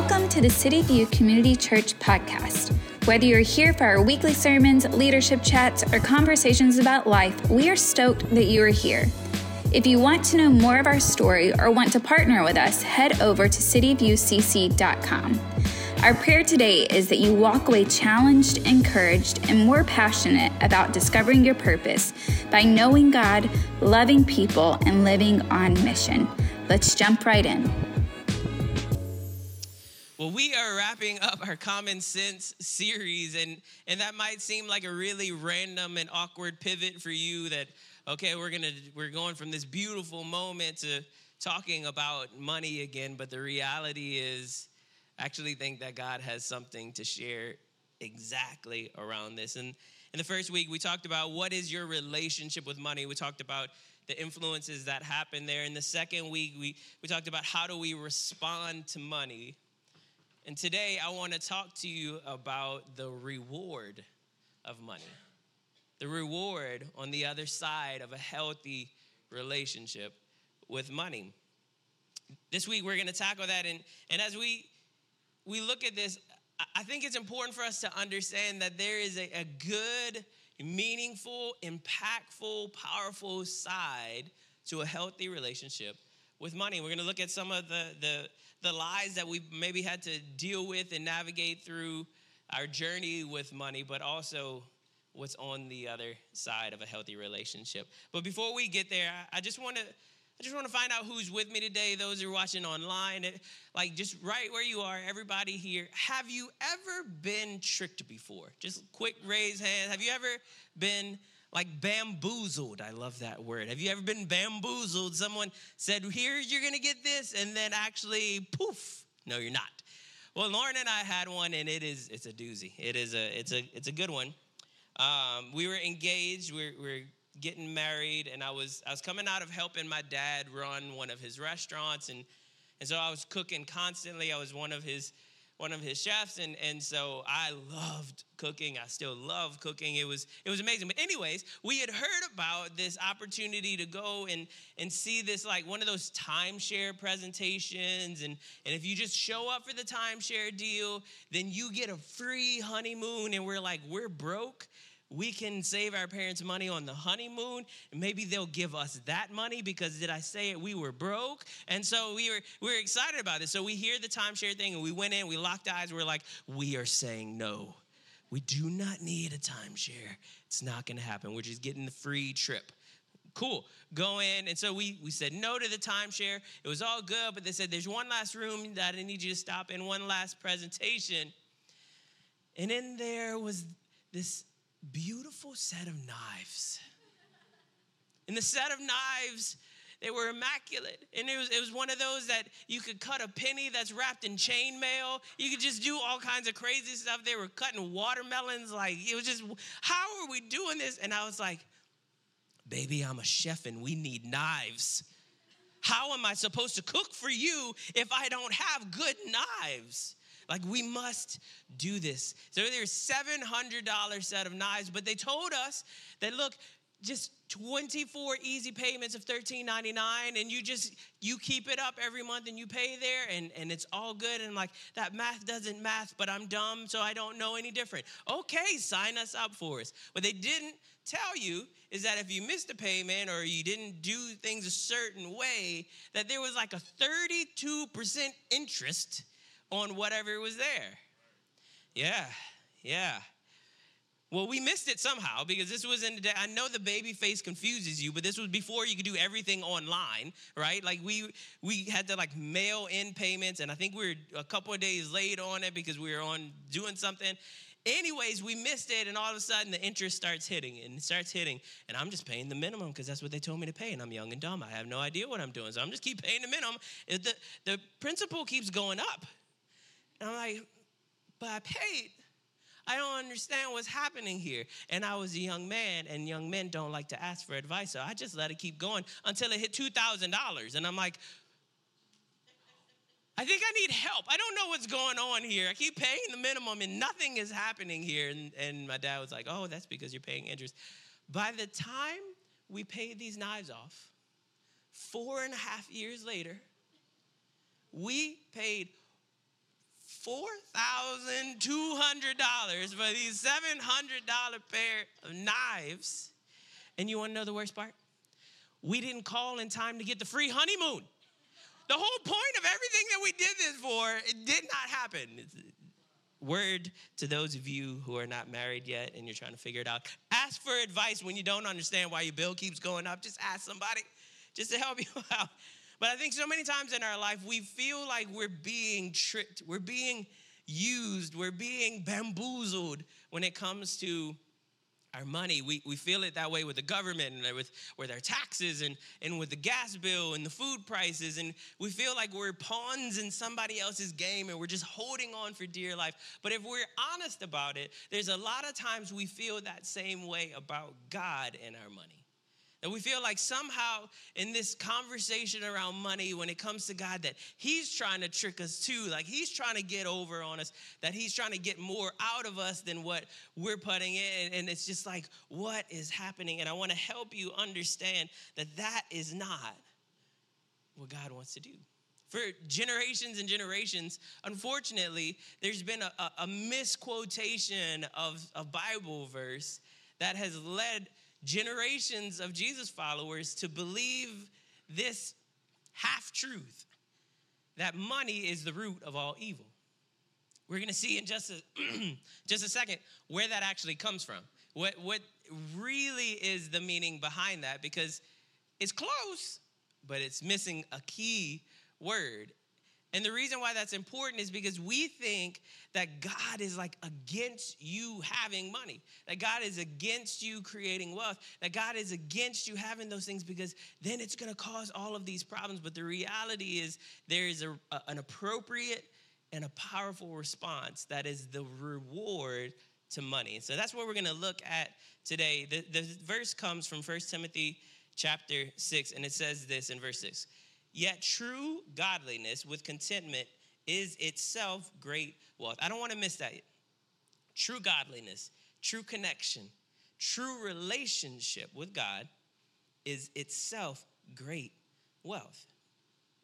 Welcome to the City View Community Church podcast. Whether you're here for our weekly sermons, leadership chats, or conversations about life, we are stoked that you are here. If you want to know more of our story or want to partner with us, head over to cityviewcc.com. Our prayer today is that you walk away challenged, encouraged, and more passionate about discovering your purpose by knowing God, loving people, and living on mission. Let's jump right in. Well, we are wrapping up our Common Cents series, and, and that might seem like a really random and awkward pivot for you that okay, we're gonna we're going from this beautiful moment to talking about money again, but the reality is I actually think that God has something to share exactly around this. And in the first week, we talked about what is your relationship with money. We talked about the influences that happen there. In the second week, we, we talked about how do we respond to money. And today, I want to talk to you about the reward of money the reward on the other side of a healthy relationship with money. This week we're going to tackle that and and as we we look at this I think it's important for us to understand that there is a, a good, meaningful, impactful, powerful side to a healthy relationship with money. We're going to look at some of the, the, the lies that we maybe had to deal with and navigate through our journey with money, but also what's on the other side of a healthy relationship. But before we get there, I just want to I just want to find out who's with me today, those who are watching online, like just right where you are, everybody here. Have you ever been tricked before? Just quick raise hands. Have you ever been like bamboozled? I love that word. Have you ever been bamboozled? Someone said, Here, you're going to get this, and then actually, poof, no, you're not. Well, Lauren and I had one, and it is, it's a doozy. It is a, it's a, it's a good one. Um, we were engaged. We we're, we're getting married, and I was I was coming out of helping my dad run one of his restaurants, and and so I was cooking constantly. I was one of his one of his chefs and and so I loved cooking. I still love cooking. It was it was amazing. But anyways, we had heard about this opportunity to go and and see this like one of those timeshare presentations and and if you just show up for the timeshare deal, then you get a free honeymoon and we're like we're broke we can save our parents money on the honeymoon. And maybe they'll give us that money because did i say it? We were broke. And so we were we were excited about it. So we hear the timeshare thing and we went in we locked eyes. We are like we are saying no. We do not need a timeshare. It's not going to happen. We're just getting the free trip. Cool. Go in. And so we we said no to the timeshare. It was all good but they said there's one last room that i need you to stop in one last presentation. And in there was this beautiful set of knives. And the set of knives, they were immaculate. And it was, it was one of those that you could cut a penny that's wrapped in chainmail. You could just do all kinds of crazy stuff. They were cutting watermelons. Like, it was just, how are we doing this? And I was like, baby, I'm a chef and we need knives. How am I supposed to cook for you if I don't have good knives? Like, we must do this. So there's $700 set of knives, but they told us that, look, just 24 easy payments of $13.99 and you just you keep it up every month and you pay there and, and it's all good. And like that math doesn't math but i'm dumb so i don't know any different. Okay sign us up for us. What they didn't tell you is that if you missed a payment or you didn't do things a certain way that there was like a 32% interest on whatever was there. Yeah, yeah. Well, we missed it somehow because this was in the day. I know the baby face confuses you, but this was before you could do everything online, right? Like we we had to like mail in payments, and I think we were a couple of days late on it because we were on doing something. Anyways, we missed it, and all of a sudden the interest starts hitting and starts hitting, and I'm just paying the minimum because that's what they told me to pay, and I'm young and dumb. I have no idea what I'm doing, so I'm just keep paying the minimum. The the principal keeps going up. And I'm like, but I paid. I don't understand what's happening here. And I was a young man, and young men don't like to ask for advice. So I just let it keep going until it hit $2,000. And I'm like, I think I need help. I don't know what's going on here. I keep paying the minimum and nothing is happening here. And, and my dad was like, oh, that's because you're paying interest. By the time we paid these knives off, four and a half years later, we paid $4,200 for these $700 pair of knives. And you want to know the worst part? We didn't call in time to get the free honeymoon. The whole point of everything that we did this for, it did not happen. Word to those of you who are not married yet and you're trying to figure it out ask for advice when you don't understand why your bill keeps going up. Just ask somebody just to help you out. But I think so many times in our life, we feel like we're being tricked, we're being used, we're being bamboozled when it comes to our money. We, we feel it that way with the government and with, with our taxes and, and with the gas bill and the food prices. And we feel like we're pawns in somebody else's game and we're just holding on for dear life. But if we're honest about it, there's a lot of times we feel that same way about God and our money. And we feel like somehow in this conversation around money, when it comes to God, that He's trying to trick us too. Like He's trying to get over on us, that He's trying to get more out of us than what we're putting in. And it's just like, what is happening? And I want to help you understand that that is not what God wants to do. For generations and generations, unfortunately, there's been a, a, a misquotation of a Bible verse that has led generations of Jesus followers to believe this half truth that money is the root of all evil. We're going to see in just a, just a second where that actually comes from. What, what really is the meaning behind that because it's close, but it's missing a key word. And the reason why that's important is because we think that God is like against you having money, that God is against you creating wealth, that God is against you having those things because then it's gonna cause all of these problems. But the reality is there is a, a, an appropriate and a powerful response that is the reward to money. So that's what we're gonna look at today. The, the verse comes from First Timothy chapter 6, and it says this in verse 6. Yet true godliness with contentment is itself great wealth. I don't want to miss that. True godliness, true connection, true relationship with God is itself great wealth.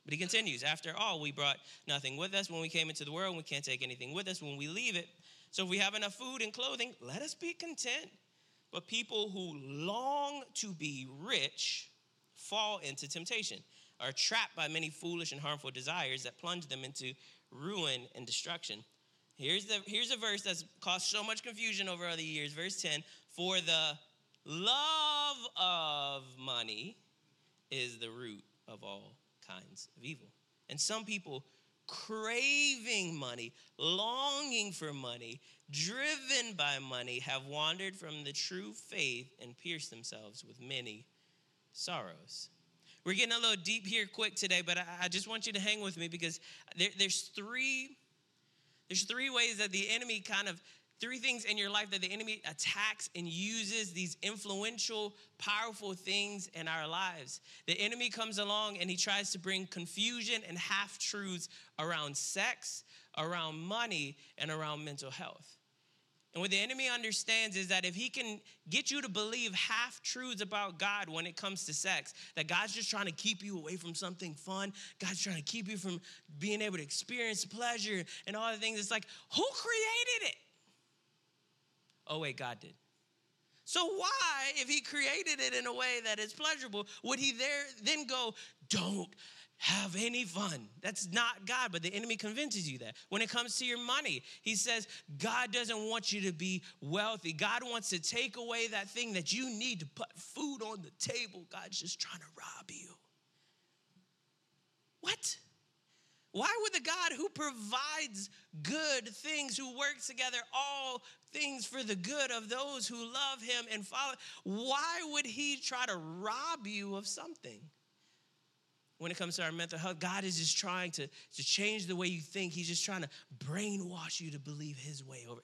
But he continues, after all, we brought nothing with us when we came into the world. We can't take anything with us when we leave it. So if we have enough food and clothing, let us be content. But people who long to be rich fall into temptation are trapped by many foolish and harmful desires that plunge them into ruin and destruction. Here's, the, here's a verse that's caused so much confusion over other years. Verse 10 For the love of money is the root of all kinds of evil. And some people craving money, longing for money, driven by money, have wandered from the true faith and pierced themselves with many sorrows. We're getting a little deep here quick today, but I, I just want you to hang with me because there, there's three there's three ways that the enemy kind of three things in your life that the enemy attacks and uses these influential, powerful things in our lives. The enemy comes along and he tries to bring confusion and half truths around sex, around money, and around mental health. And what the enemy understands is that if he can get you to believe half truths about God when it comes to sex, that God's just trying to keep you away from something fun, God's trying to keep you from being able to experience pleasure and all the things, it's like, who created it? Oh, wait, God did. So why, if he created it in a way that is pleasurable, would he there then go, don't have any fun. That's not God, but the enemy convinces you that. When it comes to your money, he says God doesn't want you to be wealthy. God wants to take away that thing that you need to put food on the table. God's just trying to rob you. What? Why would the God who provides good things, who works together all things for the good of those who love him and follow, why would he try to rob you of something? When it comes to our mental health. God is just trying to, to change the way you think. He's just trying to brainwash you to believe his way over.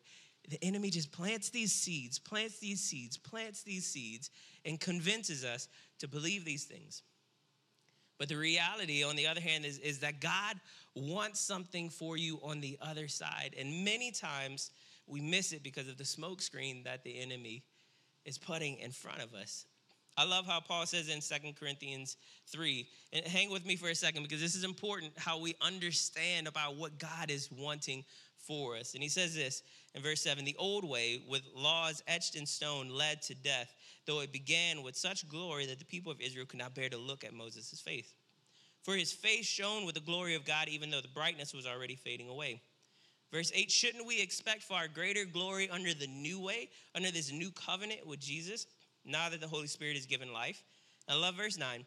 The enemy just plants these seeds, plants these seeds, plants these seeds, and convinces us to believe these things. But the reality, on the other hand, is, is that God wants something for you on the other side. And many times we miss it because of the smokescreen that the enemy is putting in front of us. I love how Paul says in Second Corinthians 3, and hang with me for a second because this is important how we understand about what God is wanting for us. And he says this in verse 7 The old way, with laws etched in stone, led to death, though it began with such glory that the people of Israel could not bear to look at Moses' face. For his face shone with the glory of God, even though the brightness was already fading away. Verse 8 Shouldn't we expect far greater glory under the new way, under this new covenant with Jesus, now that the Holy Spirit is given life? I love verse 9.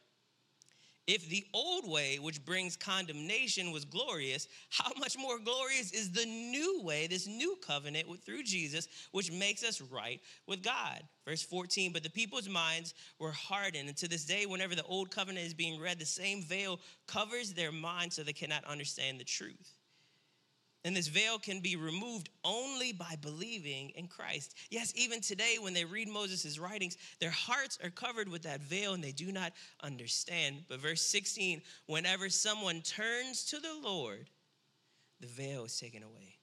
If the old way, which brings condemnation, was glorious, how much more glorious is the new way, this new covenant through Jesus, which makes us right with God? Verse 14, but the people's minds were hardened. And to this day, whenever the old covenant is being read, the same veil covers their minds so they cannot understand the truth. And this veil can be removed only by believing in Christ. Yes, even today, when they read Moses' writings, their hearts are covered with that veil and they do not understand. But verse 16 whenever someone turns to the Lord, the veil is taken away.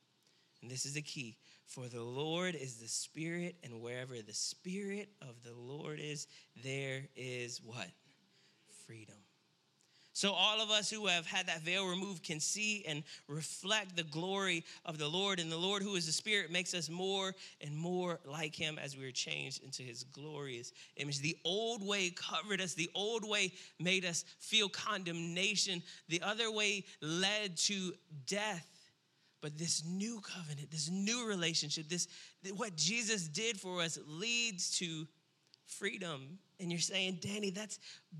And this is the key for the Lord is the Spirit, and wherever the Spirit of the Lord is, there is what? Freedom. So, all of us who have had that veil removed can see and reflect the glory of the Lord. And the Lord, who is the Spirit, makes us more and more like Him as we are changed into His glorious image. The old way covered us, the old way made us feel condemnation, the other way led to death. But this new covenant, this new relationship, this what Jesus did for us leads to freedom. And you're saying, Danny, that's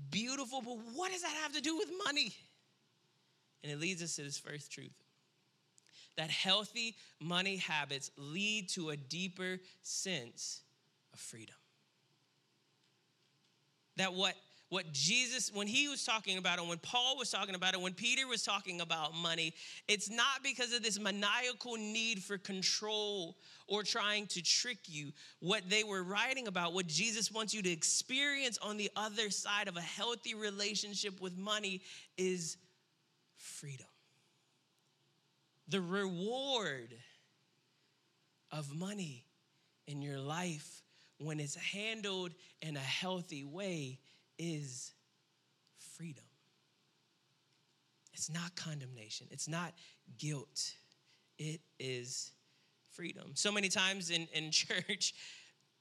beautiful, but what does that have to do with money? And it leads us to this first truth that healthy money habits lead to a deeper sense of freedom. That what what Jesus, when he was talking about it, when Paul was talking about it, when Peter was talking about money, it's not because of this maniacal need for control or trying to trick you. What they were writing about, what Jesus wants you to experience on the other side of a healthy relationship with money is freedom. The reward of money in your life when it's handled in a healthy way is freedom. It's not condemnation, it's not guilt, it is freedom. So many times in, in church,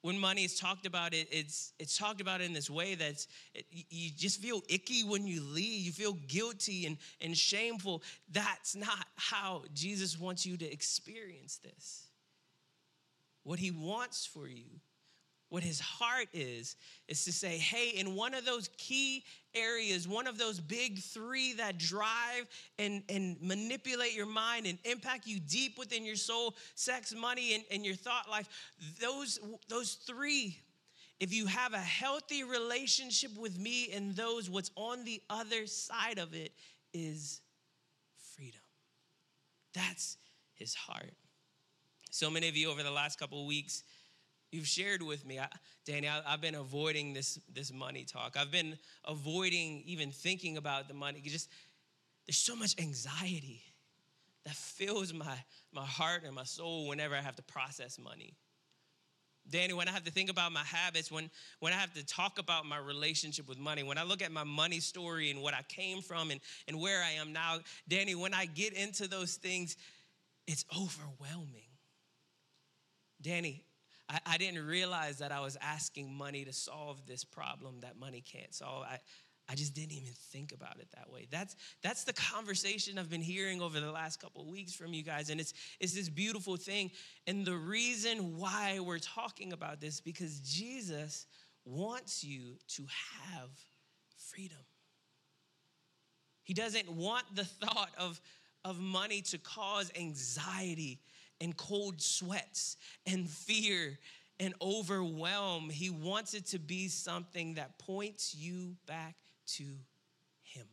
when money is talked about it it's it's talked about in this way that you just feel icky when you leave. You feel guilty and, and shameful. That's not how jesus wants you to experience this. What he wants for you what his heart is, is to say, hey, in one of those key areas, one of those big three that drive and, and manipulate your mind and impact you deep within your soul sex, money, and, and your thought life those, those three, if you have a healthy relationship with me and those, what's on the other side of it is freedom. That's his heart. So many of you over the last couple of weeks, you've shared with me, I, Danny, I, have been avoiding this, this money talk. I've been avoiding even thinking about the money. Just there's so much anxiety that fills my, my heart and my soul whenever I have to process money. Danny, when I have to think about my habits, when, when I have to talk about my relationship with money, when I look at my money story and what I came from and, and where I am now, Danny, when I get into those things, it's overwhelming. Danny, I, I didn't realize that I was asking money to solve this problem that money can't solve. I, I just didn't even think about it that way. That's that's the conversation I've been hearing over the last couple of weeks from you guys and it's it's this beautiful thing. And the reason why we're talking about this because Jesus wants you to have freedom. He doesn't want the thought of of money to cause anxiety and cold sweats and fear and overwhelm. He wants it to be something that points you back to Him.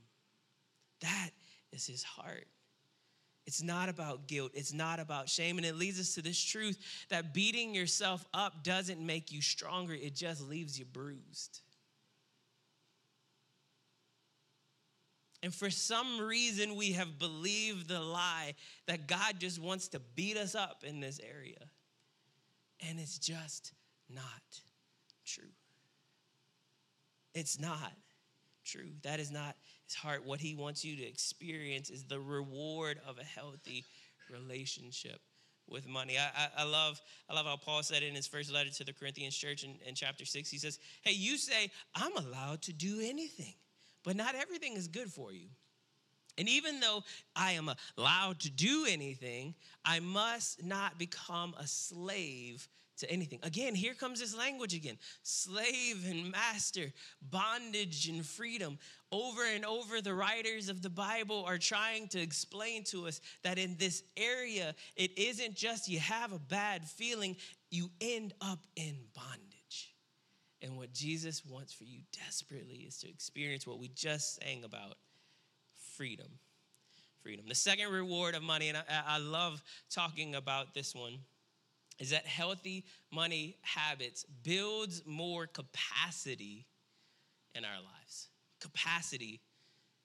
That is His heart. It's not about guilt. It's not about shame. And it leads us to this truth that beating yourself up doesn't make you stronger, it just leaves you bruised. And for some reason, we have believed the lie that God just wants to beat us up in this area. And it's just not true. It's not true. That is not his heart. What he wants you to experience is the reward of a healthy relationship with money. I, I, I, love, I love how Paul said in his first letter to the Corinthians church in, in chapter six, he says, Hey, you say, I'm allowed to do anything, but not everything is good for you. And even though I am allowed to do anything, I must not become a slave to anything. Again, here comes this language again slave and master, bondage and freedom. Over and over, the writers of the Bible are trying to explain to us that in this area, it isn't just you have a bad feeling, you end up in bondage. And what Jesus wants for you desperately is to experience what we just sang about freedom. Freedom. The second reward of money, and I, I love talking about this one is that healthy money habits builds more capacity in our lives. Capacity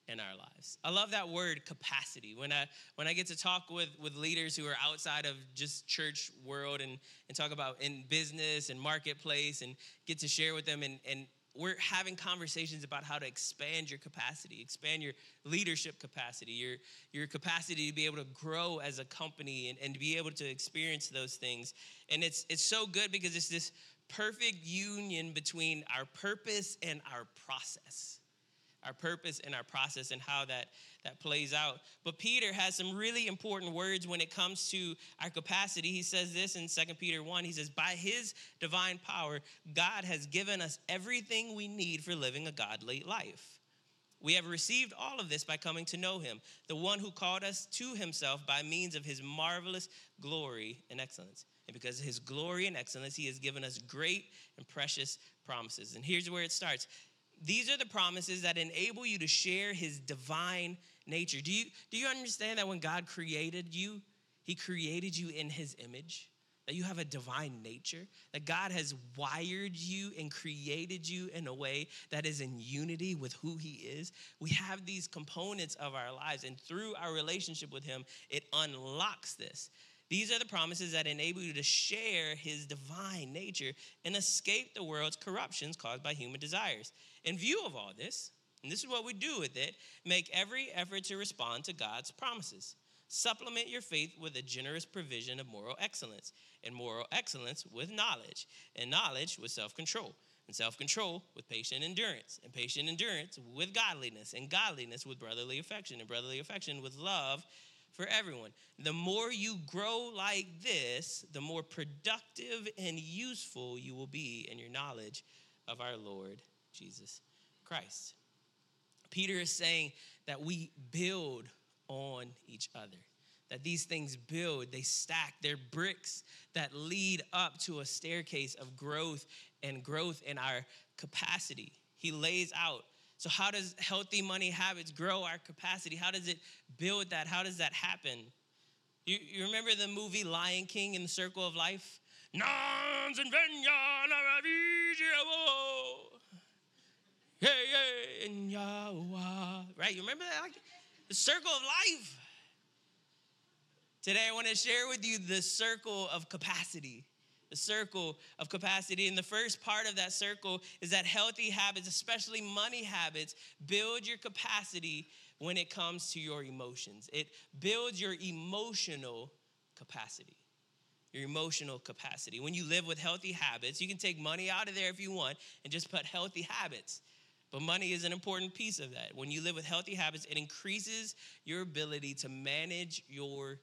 in our lives. I love that word capacity. When I when I get to talk with with leaders who are outside of just church world and and talk about in business and marketplace and get to share with them and and we're having conversations about how to expand your capacity, expand your leadership capacity, your, your capacity to be able to grow as a company and, and to be able to experience those things. And it's, it's so good because it's this perfect union between our purpose and our process our purpose and our process and how that that plays out. But peter has some really important words when it comes to our capacity. He says this in 2 peter 1 he says by his divine power god has given us everything we need for living a godly life. We have received all of this by coming to know him the one who called us to himself by means of his marvelous glory and excellence. And because of his glory and excellence he has given us great and precious promises. And here's where it starts these are the promises that enable you to share his divine nature. Do you, do you understand that when God created you, he created you in his image? That you have a divine nature, that God has wired you and created you in a way that is in unity with who He is. We have these components of our lives, and through our relationship with Him, it unlocks this. These are the promises that enable you to share his divine nature and escape the world's corruptions caused by human desires. In view of all this, and this is what we do with it, make every effort to respond to God's promises. Supplement your faith with a generous provision of moral excellence, and moral excellence with knowledge, and knowledge with self control, and self control with patient endurance, and patient endurance with godliness, and godliness with brotherly affection, and brotherly affection with love for everyone. The more you grow like this, the more productive and useful you will be in your knowledge of our Lord Jesus Christ. Peter is saying that we build on each other. That these things build, they stack, they're bricks that lead up to a staircase of growth and growth in our capacity. He lays out so, how does healthy money habits grow our capacity? How does it build that? How does that happen? You, you remember the movie Lion King in the Circle of Life? Right? You remember that? The circle of life. Today, I want to share with you the circle of capacity the circle of capacity. And the first part of that circle is that healthy habits, especially money habits, build your capacity when it comes to your emotions. It builds your emotional capacity. Your emotional capacity. When you live with healthy habits, you can take money out of there if you want and just put healthy habits. But money is an important piece of that. When you live with healthy habits, it increases your ability to manage your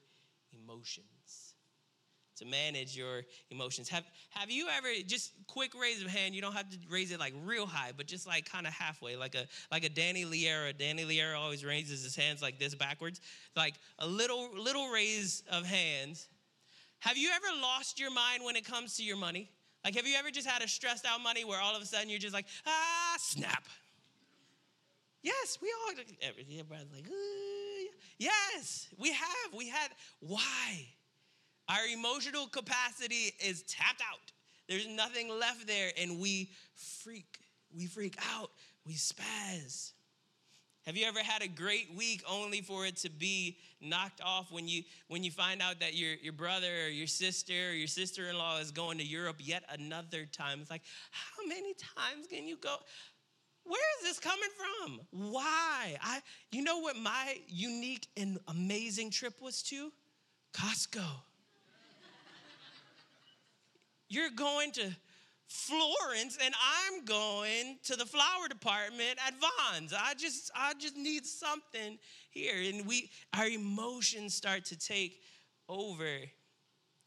emotions to manage your emotions. Have have you ever just quick raise of hand? You don't have to raise it like real high, but just like kind of halfway, like a like a Danny Liera. Danny Liera always raises his hands like this backwards, like a little little raise of hands. Have you ever lost your mind when it comes to your money? Like, have you ever just had a stressed out money where all of a sudden you're just like, ah, snap? Yes, we all, everybody's like, yes, we have. We had. Why? Our emotional capacity is tapped out. There's nothing left there, and we freak. We freak out. We spaz. Have you ever had a great week only for it to be knocked off when you when you find out that your, your brother or your sister or your sister-in-law is going to Europe yet another time? It's like, how many times can you go? Where is this coming from? Why? I you know what my unique and amazing trip was to? Costco. You're going to Florence and I'm going to the flower department at Vons. I just I just need something here and we our emotions start to take over.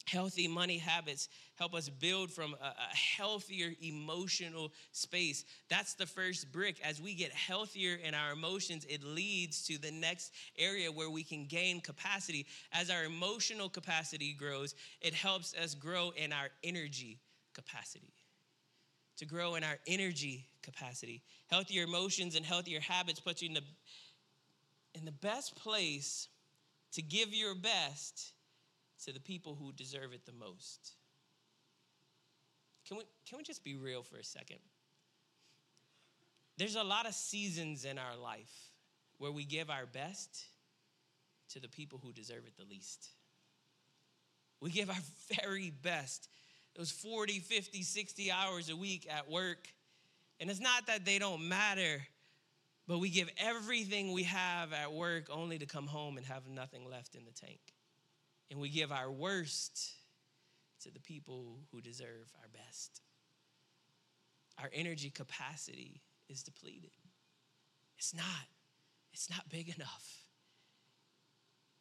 Healthy money habits help us build from a, a, healthier emotional space. That's the first brick. As we get healthier in our emotions, it leads to the next area where we can gain capacity. As our emotional capacity grows, it helps us grow in our energy capacity to grow in our energy capacity. Healthier emotions and healthier habits put you in the, in the best place to give your best to the people who deserve it the most. Can we, can we just be real for a second? There's a lot of seasons in our life where we give our best to the people who deserve it the least. We give our very best those 40, 50, 60 hours a week at work. And it's not that they don't matter, but we give everything we have at work only to come home and have nothing left in the tank. And we give our worst to the people who deserve our best. Our energy capacity is depleted. It's not. It's not big enough.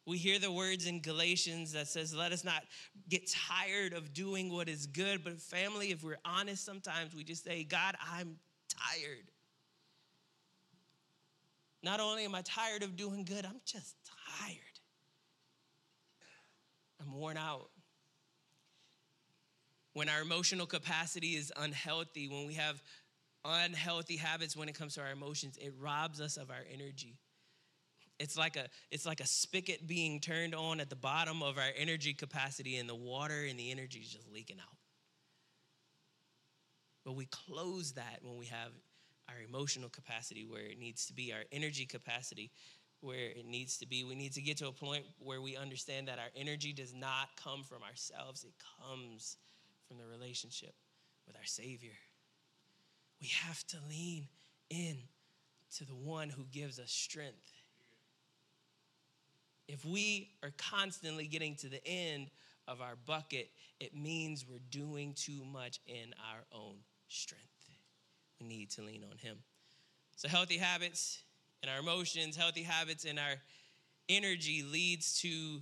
We hear the words in Galatians that says, let us not get tired of doing what is good. But, family, if we're honest, sometimes we just say, God, I'm tired. Not only am I tired of doing good, I'm just tired. I'm worn out. When our emotional capacity is unhealthy, when we have unhealthy habits when it comes to our emotions, it robs us of our energy. It's like a it's like a spigot being turned on at the bottom of our energy capacity and the water and the energy is just leaking out. But we close that when we have our emotional capacity where it needs to be, our energy capacity where it needs to be. We need to get to a point where we understand that our energy does not come from ourselves, it comes from the relationship with our Savior. We have to lean in to the one who gives us strength if we are constantly getting to the end of our bucket, it means we're doing too much in our own strength. We need to lean on Him. So, healthy habits and our emotions, healthy habits and our energy leads to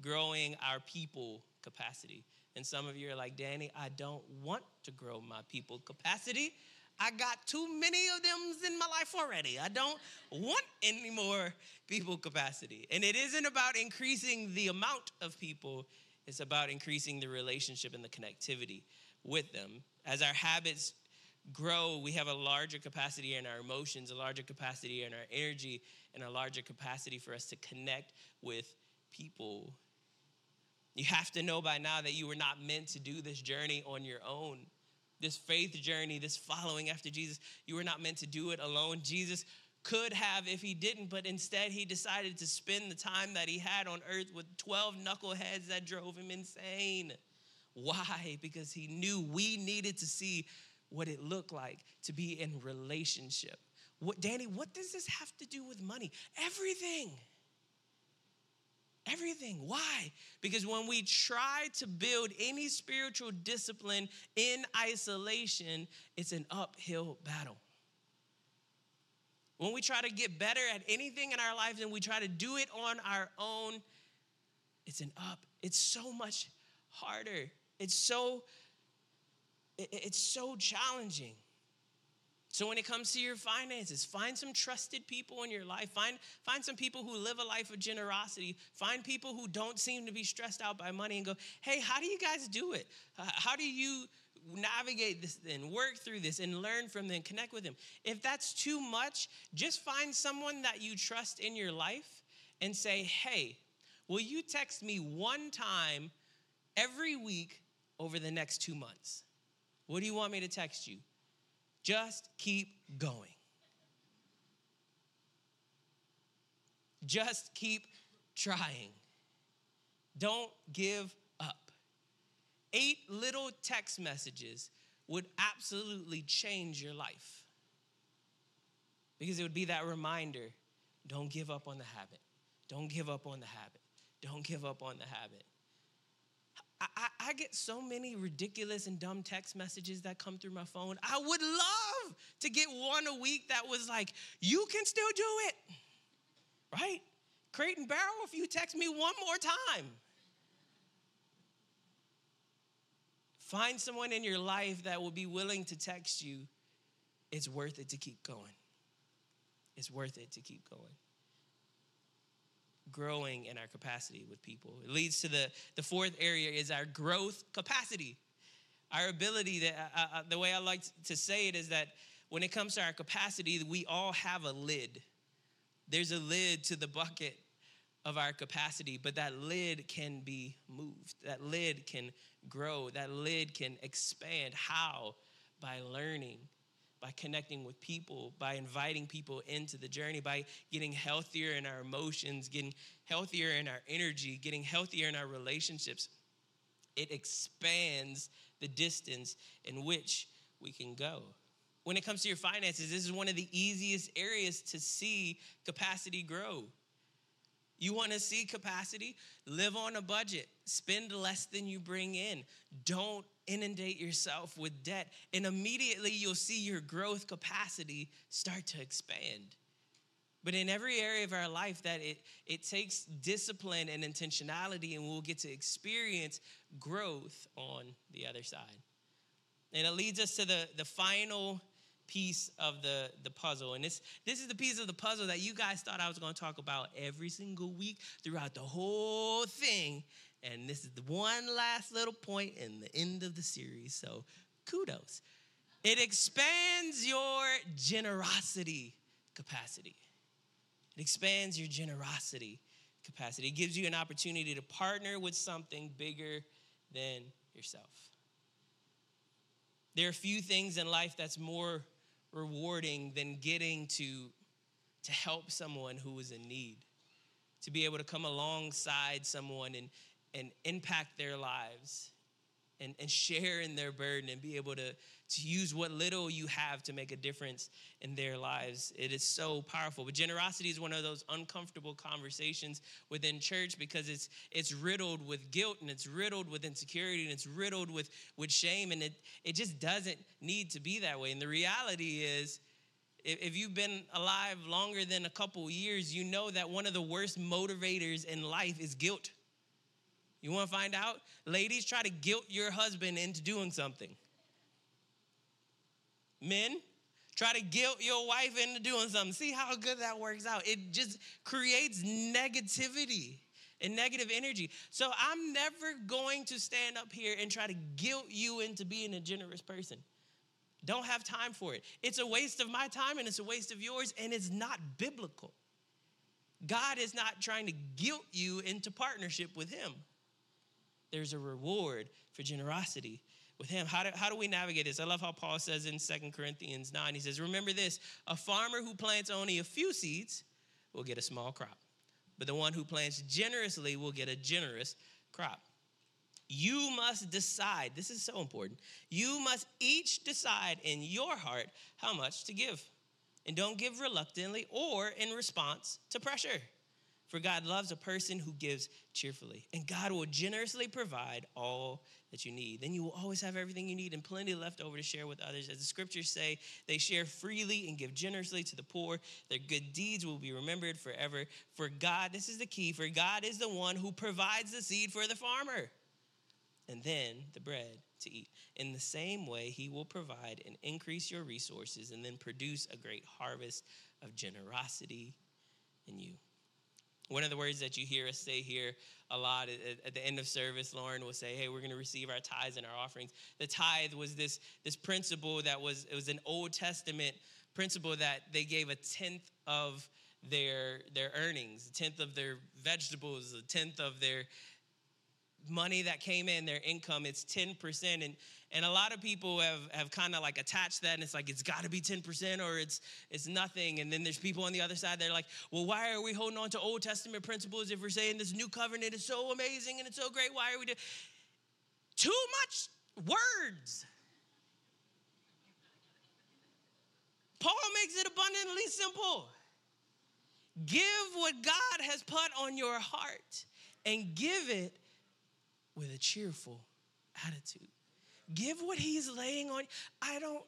growing our people capacity. And some of you are like, Danny, I don't want to grow my people capacity. I got too many of them in my life already. I don't want any more people capacity. And it isn't about increasing the amount of people, it's about increasing the relationship and the connectivity with them. As our habits grow, we have a larger capacity in our emotions, a larger capacity in our energy, and a larger capacity for us to connect with people. You have to know by now that you were not meant to do this journey on your own this faith journey, this following after Jesus. You were not meant to do it alone. Jesus could have if he didn't, but instead he decided to spend the time that he had on earth with 12 knuckleheads that drove him insane. Why? Because he knew we needed to see what it looked like to be in relationship. What, Danny, what does this have to do with money? Everything. Everything. Why? Because when we try to build any spiritual discipline in isolation, it's an uphill battle. When we try to get better at anything in our lives and we try to do it on our own, it's an up. It's so much harder. It's so it's so challenging. So when it comes to your finances, find some trusted people in your life. Find, find some people who live a life of generosity. Find people who don't seem to be stressed out by money and go, hey, how do you guys do it? How do you navigate this and work through this and learn from them, connect with them? If that's too much, just find someone that you trust in your life and say, hey, will you text me one time every week over the next two months? What do you want me to text you? Just keep going. Just keep trying. Don't give up. Eight little text messages would absolutely change your life because it would be that reminder don't give up on the habit. Don't give up on the habit. Don't give up on the habit. I, I, get so many ridiculous and dumb text messages that come through my phone. I would love to get one a week that was like, you can still do it, right? Crate and barrel, if you text me one more time. Find someone in your life that will be willing to text you. It's worth it to keep going. It's worth it to keep going growing in our capacity with people. It leads to the, the fourth area is our growth capacity. Our ability, that, uh, uh, the way I like to say it is that when it comes to our capacity, we all have a lid. There's a lid to the bucket of our capacity, but that lid can be moved. That lid can grow. That lid can expand. How? By learning by connecting with people, by inviting people into the journey, by getting healthier in our emotions, getting healthier in our energy, getting healthier in our relationships. It expands the distance in which we can go. When it comes to your finances, this is one of the easiest areas to see capacity grow. You want to see capacity? Live on a budget. Spend less than you bring in. Don't inundate yourself with debt, and immediately you'll see your growth capacity start to expand. But in every area of our life that it, it takes discipline and intentionality, and we'll get to experience growth on the other side. And it leads us to the, the final piece of the, the puzzle. And this, this is the piece of the puzzle that you guys thought I was going to talk about every single week throughout the whole thing. And this is the one last little point in the end of the series. So kudos. It expands your generosity capacity. It expands your generosity capacity. It gives you an opportunity to partner with something bigger than yourself. There are few things in life that's more rewarding than getting to, to help someone who is in need, to be able to come alongside someone and, and impact their lives and, and share in their burden and be able to, to use what little you have to make a difference in their lives. It is so powerful. But generosity is one of those uncomfortable conversations within church because it's it's riddled with guilt and it's riddled with insecurity and it's riddled with, with shame. And it, it just doesn't need to be that way. And the reality is, if you've been alive longer than a couple years, you know that one of the worst motivators in life is guilt. You want to find out? Ladies, try to guilt your husband into doing something. Men, try to guilt your wife into doing something. See how good that works out. It just creates negativity and negative energy. So I'm never going to stand up here and try to guilt you into being a generous person. Don't have time for it. It's a waste of my time and it's a waste of yours, and it's not biblical. God is not trying to guilt you into partnership with Him there's a reward for generosity with him. How do, how do we navigate this? I love how Paul says in Second Corinthians 9, he says, Remember this a farmer who plants only a few seeds will get a small crop, but the one who plants generously will get a generous crop. You must decide, this is so important. You must each decide in your heart how much to give. And don't give reluctantly or in response to pressure. For God loves a person who gives cheerfully, and God will generously provide all that you need. Then you will always have everything you need and plenty left over to share with others. As the scriptures say, they share freely and give generously to the poor. Their good deeds will be remembered forever. For God, this is the key, for God is the one who provides the seed for the farmer and then the bread to eat. In the same way, he will provide and increase your resources and then produce a great harvest of generosity in you. One of the words that you hear us say here a lot at, the end of service, Lauren will say, "Hey, we're going to receive our tithes and our offerings." The tithe was this this principle that was it was an Old Testament principle that they gave a tenth of their their earnings, a tenth of their vegetables, a tenth of their money that came in, their income, it's 10%. And, and a lot of people have, have kind of like attached that and it's like, it's got to be 10% or it's, it's nothing. And then there's people on the other side, they're like, well, why are we holding on to Old Testament principles if we're saying this new covenant is so amazing and it's so great? Why are we doing too much words? Paul makes it abundantly simple. Give what God has put on your heart and give it with a cheerful attitude. Give what he's laying on. I don't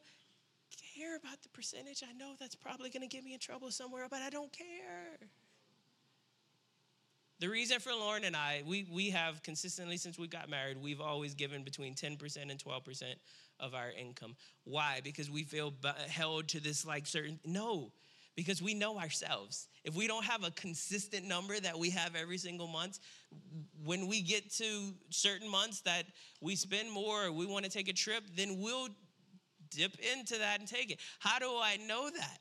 care about the percentage. I know that's probably going to get me in trouble somewhere, but I don't care. The reason for Lauren and I, we, we have consistently since we got married, we've always given between 10% and 12% of our income. Why? Because we feel held to this like certain, no, because we know ourselves. If we don't have a consistent number that we have every single month, when we get to certain months that we spend more or we want to take a trip, then we'll dip into that and take it. How do I know that?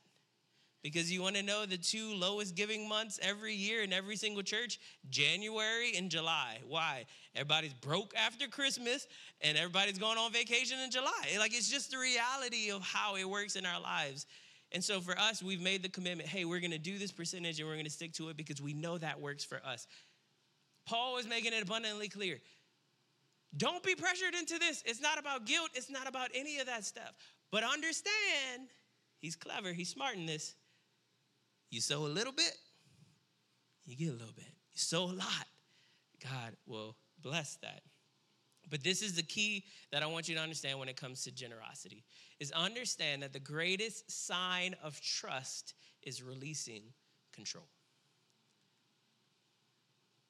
Because you want to know the two lowest giving months every year in every single church? January and July. Why? Everybody's broke after Christmas and everybody's going on vacation in July. Like it's just the reality of how it works in our lives. And so for us, we've made the commitment hey, we're going to do this percentage and we're going to stick to it because we know that works for us. Paul is making it abundantly clear. Don't be pressured into this. It's not about guilt, it's not about any of that stuff. But understand, he's clever, he's smart in this. You sow a little bit, you get a little bit. You sow a lot, God will bless that. But this is the key that I want you to understand when it comes to generosity is understand that the greatest sign of trust is releasing control.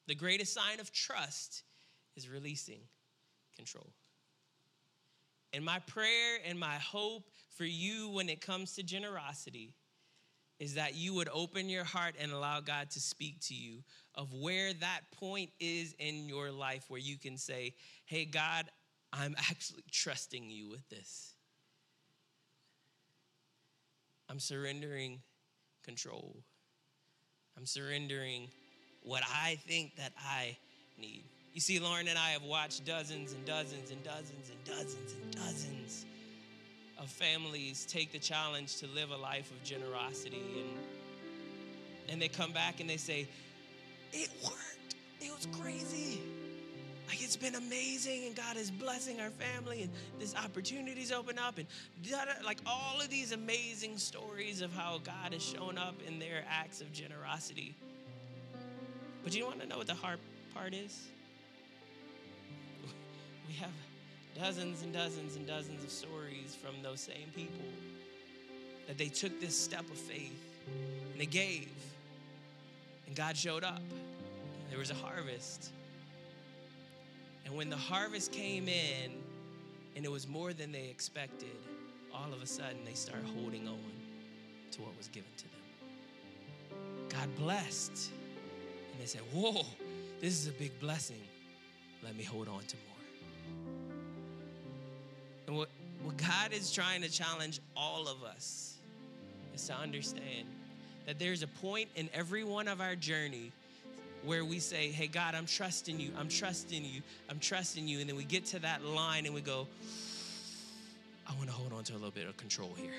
The greatest sign of trust is releasing control. And my prayer and my hope for you when it comes to generosity is that you would open your heart and allow God to speak to you of where that point is in your life where you can say, Hey, God, I'm actually trusting you with this. I'm surrendering control. I'm surrendering what I think that I need. You see, Lauren and I have watched dozens and dozens and dozens and dozens and dozens of families take the challenge to live a life of generosity and and they come back and they say, It worked. It was crazy. Like it's been amazing, and God is blessing our family, and this opportunities open up, and like all of these amazing stories of how God has shown up in their acts of generosity. But you want to know what the hard part is? We have dozens and dozens and dozens of stories from those same people that they took this step of faith and they gave, and God showed up. There was a harvest. And when the harvest came in and it was more than they expected, all of a sudden they start holding on to what was given to them. God blessed. And they said, Whoa, this is a big blessing. Let me hold on to more. And what, what God is trying to challenge all of us is to understand that there's a point in every one of our journey where we say, Hey, God, I'm trusting you, I'm trusting you, I'm trusting you. And then we get to that line and we go, I want to hold on to a little bit of control here.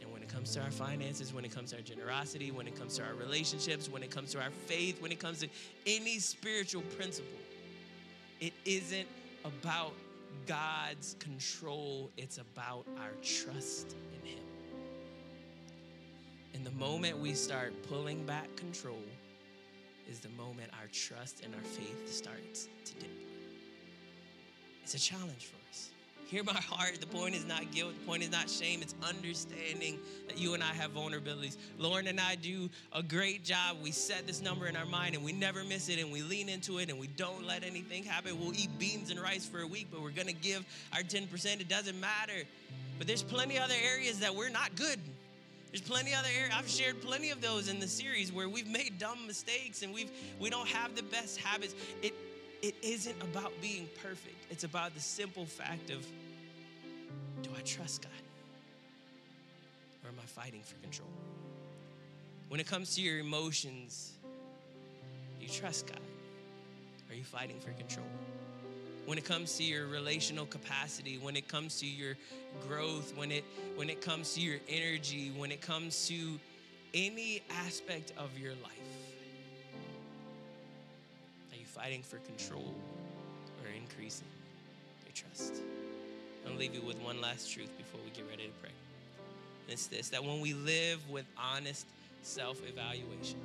And when it comes to our finances, when it comes to our generosity, when it comes to our relationships, when it comes to our faith, when it comes to any spiritual principle, it isn't about God's control, it's about our trust in Him. And the moment we start pulling back control, is the moment our trust and our faith starts to dip. It's a challenge for us. Hear my heart. The point is not guilt. The point is not shame. It's understanding that you and I have vulnerabilities. Lauren and I do a great job. We set this number in our mind and we never miss it and we lean into it and we don't let anything happen. We'll eat beans and rice for a week, but we're going to give our 10%. It doesn't matter. But there's plenty other areas that we're not good there's plenty other areas. I've shared plenty of those in the series where we've made dumb mistakes and we've we don't have the best habits. It it isn't about being perfect. It's about the simple fact of do I trust God? Or am I fighting for control? When it comes to your emotions, do you trust God? Are you fighting for control? When it comes to your relational capacity, when it comes to your growth, when it when it comes to your energy, when it comes to any aspect of your life. Are you fighting for control or increasing your trust? I'm gonna leave you with one last truth before we get ready to pray. And it's this that when we live with honest self evaluation,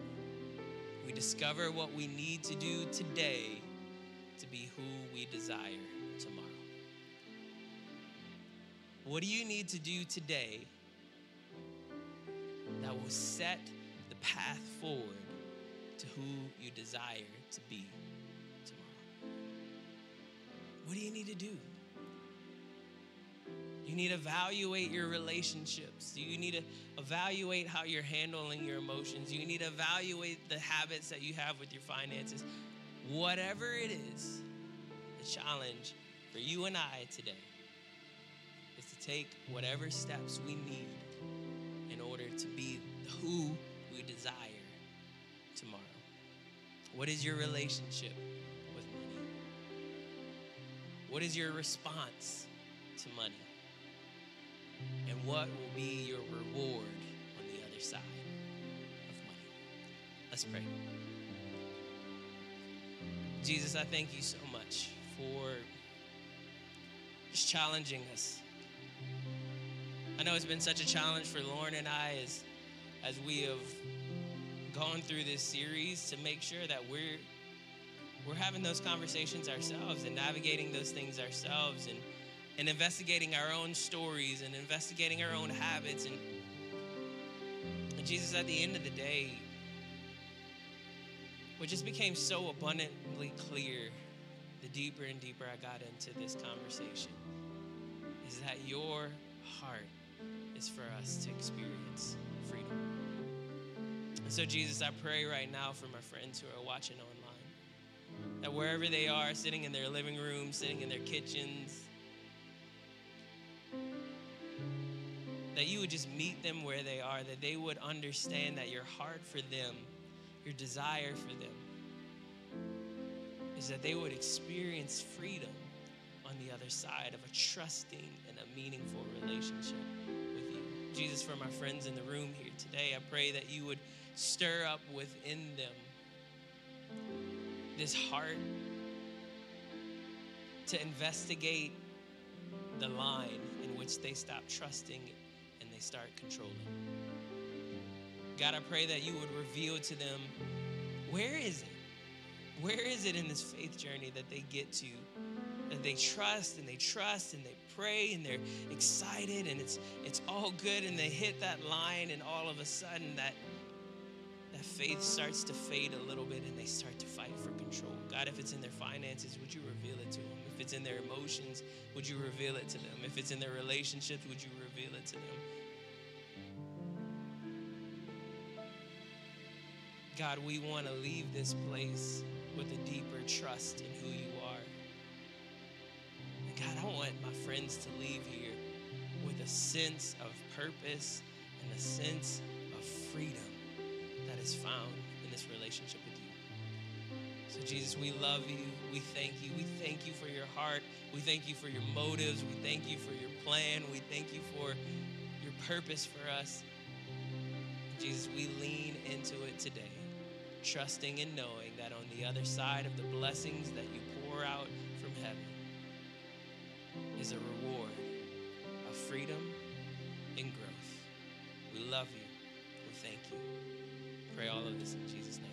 we discover what we need to do today to be who we desire tomorrow? What do you need to do today that will set the path forward to who you desire to be tomorrow? What do you need to do? You need to evaluate your relationships. You need to evaluate how you're handling your emotions. You need to evaluate the habits that you have with your finances. Whatever it is, the challenge for you and I today is to take whatever steps we need in order to be who we desire tomorrow. What is your relationship with money? What is your response to money? And what will be your reward on the other side of money? Let's pray. Jesus, I thank you so much for just challenging us. I know it's been such a challenge for Lauren and I as, as we have gone through this series to make sure that we're we're having those conversations ourselves and navigating those things ourselves and and investigating our own stories and investigating our own habits and, and Jesus at the end of the day what just became so abundantly clear the deeper and deeper I got into this conversation is that your heart is for us to experience freedom. And so, Jesus, I pray right now for my friends who are watching online that wherever they are, sitting in their living room, sitting in their kitchens, that you would just meet them where they are, that they would understand that your heart for them, your desire for them, is that they would experience freedom on the other side of a trusting and a meaningful relationship with you. Jesus, for my friends in the room here today, I pray that you would stir up within them this heart to investigate the line in which they stop trusting and they start controlling. God, I pray that you would reveal to them where is it? Where is it in this faith journey that they get to? That they trust and they trust and they pray and they're excited and it's it's all good and they hit that line and all of a sudden that that faith starts to fade a little bit and they start to fight for control. God, if it's in their finances, would you reveal it to them? If it's in their emotions, would you reveal it to them? If it's in their relationships, would you reveal it to them? God, we want to leave this place with a deeper trust in who you are. And God, I want my friends to leave here with a sense of purpose and a sense of freedom that is found in this relationship with you. So, Jesus, we love you. We thank you. We thank you for your heart. We thank you for your motives. We thank you for your plan. We thank you for your purpose for us. Jesus, we lean into it today, trusting and knowing that on the other side of the blessings that you pour out from heaven is a reward of freedom and growth. We love you. We thank you. Pray all of this in Jesus' name.